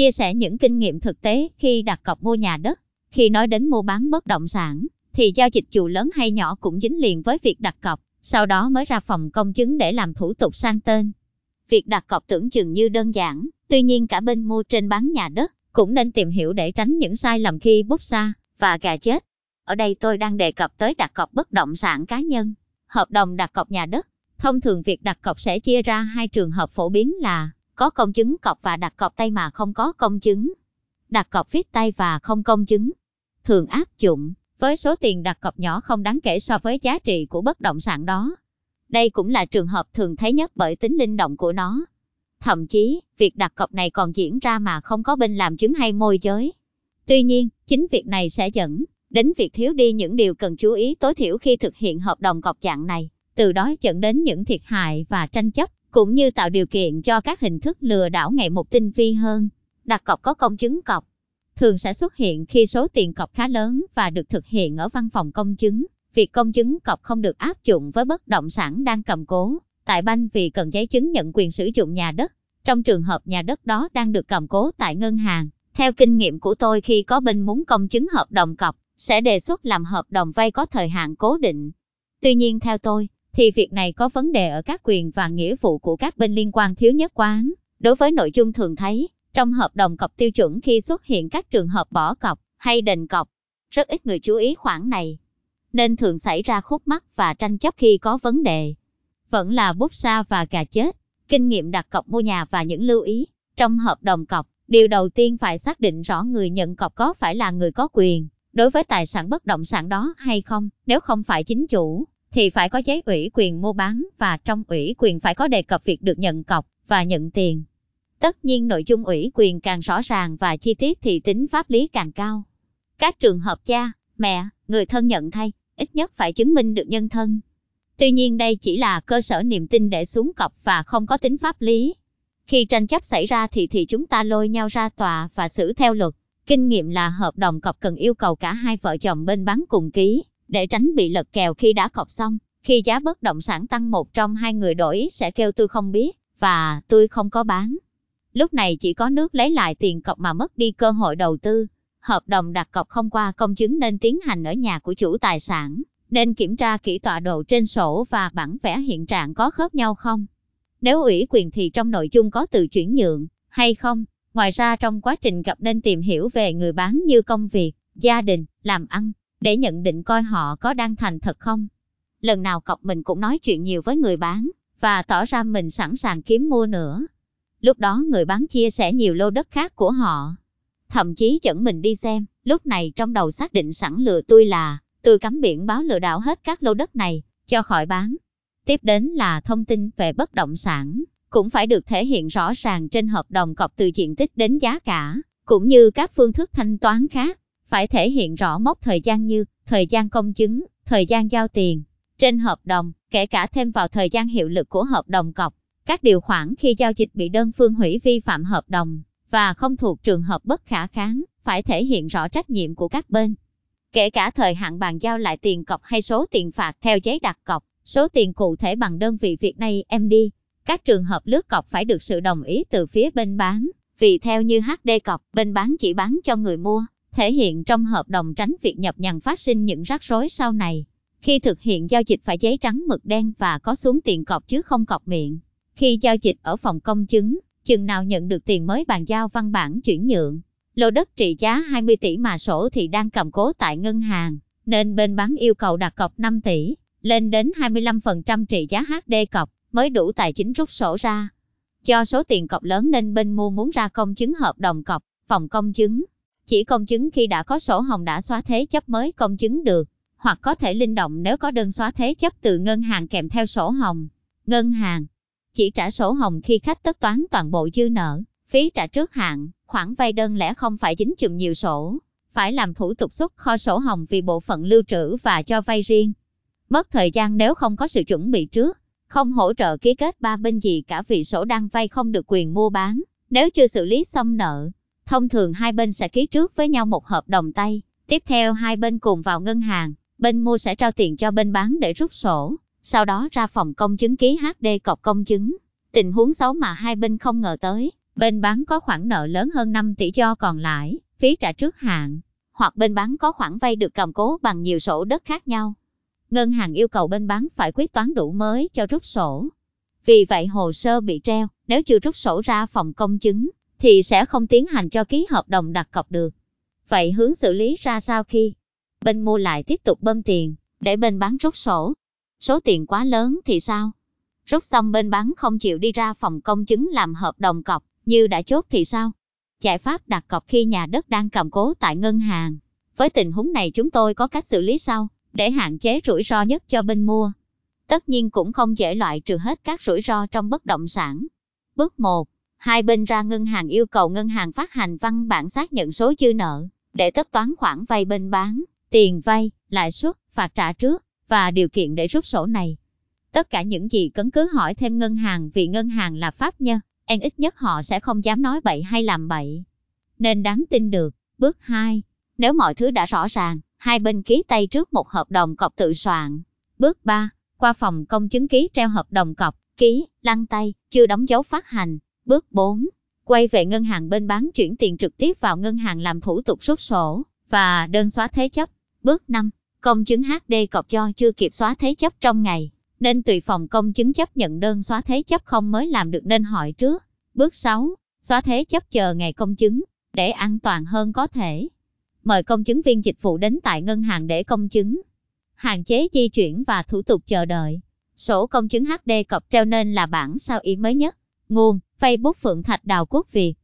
chia sẻ những kinh nghiệm thực tế khi đặt cọc mua nhà đất. Khi nói đến mua bán bất động sản, thì giao dịch dù lớn hay nhỏ cũng dính liền với việc đặt cọc, sau đó mới ra phòng công chứng để làm thủ tục sang tên. Việc đặt cọc tưởng chừng như đơn giản, tuy nhiên cả bên mua trên bán nhà đất cũng nên tìm hiểu để tránh những sai lầm khi bút xa và gà chết. Ở đây tôi đang đề cập tới đặt cọc bất động sản cá nhân, hợp đồng đặt cọc nhà đất. Thông thường việc đặt cọc sẽ chia ra hai trường hợp phổ biến là có công chứng cọc và đặt cọc tay mà không có công chứng. Đặt cọc viết tay và không công chứng. Thường áp dụng với số tiền đặt cọc nhỏ không đáng kể so với giá trị của bất động sản đó. Đây cũng là trường hợp thường thấy nhất bởi tính linh động của nó. Thậm chí, việc đặt cọc này còn diễn ra mà không có bên làm chứng hay môi giới. Tuy nhiên, chính việc này sẽ dẫn đến việc thiếu đi những điều cần chú ý tối thiểu khi thực hiện hợp đồng cọc dạng này, từ đó dẫn đến những thiệt hại và tranh chấp, cũng như tạo điều kiện cho các hình thức lừa đảo ngày một tinh vi hơn. Đặt cọc có công chứng cọc thường sẽ xuất hiện khi số tiền cọc khá lớn và được thực hiện ở văn phòng công chứng. Việc công chứng cọc không được áp dụng với bất động sản đang cầm cố tại banh vì cần giấy chứng nhận quyền sử dụng nhà đất. Trong trường hợp nhà đất đó đang được cầm cố tại ngân hàng, theo kinh nghiệm của tôi khi có bên muốn công chứng hợp đồng cọc, sẽ đề xuất làm hợp đồng vay có thời hạn cố định. Tuy nhiên theo tôi, thì việc này có vấn đề ở các quyền và nghĩa vụ của các bên liên quan thiếu nhất quán. Đối với nội dung thường thấy, trong hợp đồng cọc tiêu chuẩn khi xuất hiện các trường hợp bỏ cọc hay đền cọc, rất ít người chú ý khoản này, nên thường xảy ra khúc mắc và tranh chấp khi có vấn đề. Vẫn là bút sa và cà chết, kinh nghiệm đặt cọc mua nhà và những lưu ý. Trong hợp đồng cọc, điều đầu tiên phải xác định rõ người nhận cọc có phải là người có quyền đối với tài sản bất động sản đó hay không. Nếu không phải chính chủ, thì phải có giấy ủy quyền mua bán và trong ủy quyền phải có đề cập việc được nhận cọc và nhận tiền. Tất nhiên nội dung ủy quyền càng rõ ràng và chi tiết thì tính pháp lý càng cao. Các trường hợp cha, mẹ, người thân nhận thay, ít nhất phải chứng minh được nhân thân. Tuy nhiên đây chỉ là cơ sở niềm tin để xuống cọc và không có tính pháp lý. Khi tranh chấp xảy ra thì thì chúng ta lôi nhau ra tòa và xử theo luật. Kinh nghiệm là hợp đồng cọc cần yêu cầu cả hai vợ chồng bên bán cùng ký, để tránh bị lật kèo khi đã cọc xong. Khi giá bất động sản tăng một trong hai người đổi sẽ kêu tôi không biết, và tôi không có bán. Lúc này chỉ có nước lấy lại tiền cọc mà mất đi cơ hội đầu tư. Hợp đồng đặt cọc không qua công chứng nên tiến hành ở nhà của chủ tài sản, nên kiểm tra kỹ tọa độ trên sổ và bản vẽ hiện trạng có khớp nhau không. Nếu ủy quyền thì trong nội dung có từ chuyển nhượng hay không. Ngoài ra trong quá trình gặp nên tìm hiểu về người bán như công việc, gia đình, làm ăn, để nhận định coi họ có đang thành thật không. Lần nào cọc mình cũng nói chuyện nhiều với người bán, và tỏ ra mình sẵn sàng kiếm mua nữa. Lúc đó người bán chia sẻ nhiều lô đất khác của họ. Thậm chí dẫn mình đi xem, lúc này trong đầu xác định sẵn lừa tôi là, tôi cắm biển báo lừa đảo hết các lô đất này, cho khỏi bán. Tiếp đến là thông tin về bất động sản, cũng phải được thể hiện rõ ràng trên hợp đồng cọc từ diện tích đến giá cả, cũng như các phương thức thanh toán khác, phải thể hiện rõ mốc thời gian như thời gian công chứng, thời gian giao tiền. Trên hợp đồng, kể cả thêm vào thời gian hiệu lực của hợp đồng cọc, các điều khoản khi giao dịch bị đơn phương hủy vi phạm hợp đồng và không thuộc trường hợp bất khả kháng, phải thể hiện rõ trách nhiệm của các bên. Kể cả thời hạn bàn giao lại tiền cọc hay số tiền phạt theo giấy đặt cọc, số tiền cụ thể bằng đơn vị việc này em đi. Các trường hợp lướt cọc phải được sự đồng ý từ phía bên bán, vì theo như HD cọc, bên bán chỉ bán cho người mua, thể hiện trong hợp đồng tránh việc nhập nhằn phát sinh những rắc rối sau này. Khi thực hiện giao dịch phải giấy trắng mực đen và có xuống tiền cọc chứ không cọc miệng. Khi giao dịch ở phòng công chứng, chừng nào nhận được tiền mới bàn giao văn bản chuyển nhượng. Lô đất trị giá 20 tỷ mà sổ thì đang cầm cố tại ngân hàng, nên bên bán yêu cầu đặt cọc 5 tỷ, lên đến 25% trị giá HD cọc, mới đủ tài chính rút sổ ra. Do số tiền cọc lớn nên bên mua muốn ra công chứng hợp đồng cọc, phòng công chứng. Chỉ công chứng khi đã có sổ hồng đã xóa thế chấp mới công chứng được, hoặc có thể linh động nếu có đơn xóa thế chấp từ ngân hàng kèm theo sổ hồng. Ngân hàng chỉ trả sổ hồng khi khách tất toán toàn bộ dư nợ, phí trả trước hạn, khoản vay đơn lẻ không phải dính chùm nhiều sổ, phải làm thủ tục xuất kho sổ hồng vì bộ phận lưu trữ và cho vay riêng. Mất thời gian nếu không có sự chuẩn bị trước, không hỗ trợ ký kết ba bên gì cả vì sổ đang vay không được quyền mua bán, nếu chưa xử lý xong nợ. Thông thường hai bên sẽ ký trước với nhau một hợp đồng tay, tiếp theo hai bên cùng vào ngân hàng, bên mua sẽ trao tiền cho bên bán để rút sổ, sau đó ra phòng công chứng ký HD cọc công chứng. Tình huống xấu mà hai bên không ngờ tới, Bên bán có khoản nợ lớn hơn 5 tỷ do còn lãi, phí trả trước hạn, hoặc bên bán có khoản vay được cầm cố bằng nhiều sổ đất khác nhau. Ngân hàng yêu cầu bên bán phải quyết toán đủ mới cho rút sổ. Vì vậy hồ sơ bị treo, nếu chưa rút sổ ra phòng công chứng, thì sẽ không tiến hành cho ký hợp đồng đặt cọc được. Vậy hướng xử lý ra sao khi bên mua lại tiếp tục bơm tiền, để bên bán rút sổ? Số tiền quá lớn thì sao? Rút xong bên bán không chịu đi ra phòng công chứng làm hợp đồng cọc, như đã chốt thì sao? Giải pháp đặt cọc khi nhà đất đang cầm cố tại ngân hàng. Với tình huống này chúng tôi có cách xử lý sau, để hạn chế rủi ro nhất cho bên mua. Tất nhiên cũng không dễ loại trừ hết các rủi ro trong bất động sản. Bước 1. Hai bên ra ngân hàng yêu cầu ngân hàng phát hành văn bản xác nhận số dư nợ, để tất toán khoản vay bên bán, tiền vay, lãi suất, phạt trả trước, và điều kiện để rút sổ này. Tất cả những gì cấn cứ hỏi thêm ngân hàng vì ngân hàng là pháp nhân, en ít nhất họ sẽ không dám nói bậy hay làm bậy. Nên đáng tin được. Bước 2. Nếu mọi thứ đã rõ ràng, hai bên ký tay trước một hợp đồng cọc tự soạn. Bước 3. Qua phòng công chứng ký treo hợp đồng cọc, ký, lăn tay, chưa đóng dấu phát hành. Bước 4. Quay về ngân hàng bên bán chuyển tiền trực tiếp vào ngân hàng làm thủ tục rút sổ và đơn xóa thế chấp. Bước 5. Công chứng HD cọc cho chưa kịp xóa thế chấp trong ngày, nên tùy phòng công chứng chấp nhận đơn xóa thế chấp không mới làm được nên hỏi trước. Bước 6. Xóa thế chấp chờ ngày công chứng, để an toàn hơn có thể. Mời công chứng viên dịch vụ đến tại ngân hàng để công chứng. Hạn chế di chuyển và thủ tục chờ đợi. Sổ công chứng HD cọc treo nên là bản sao y mới nhất. Nguồn, Facebook Phượng Thạch Đào Quốc Việt.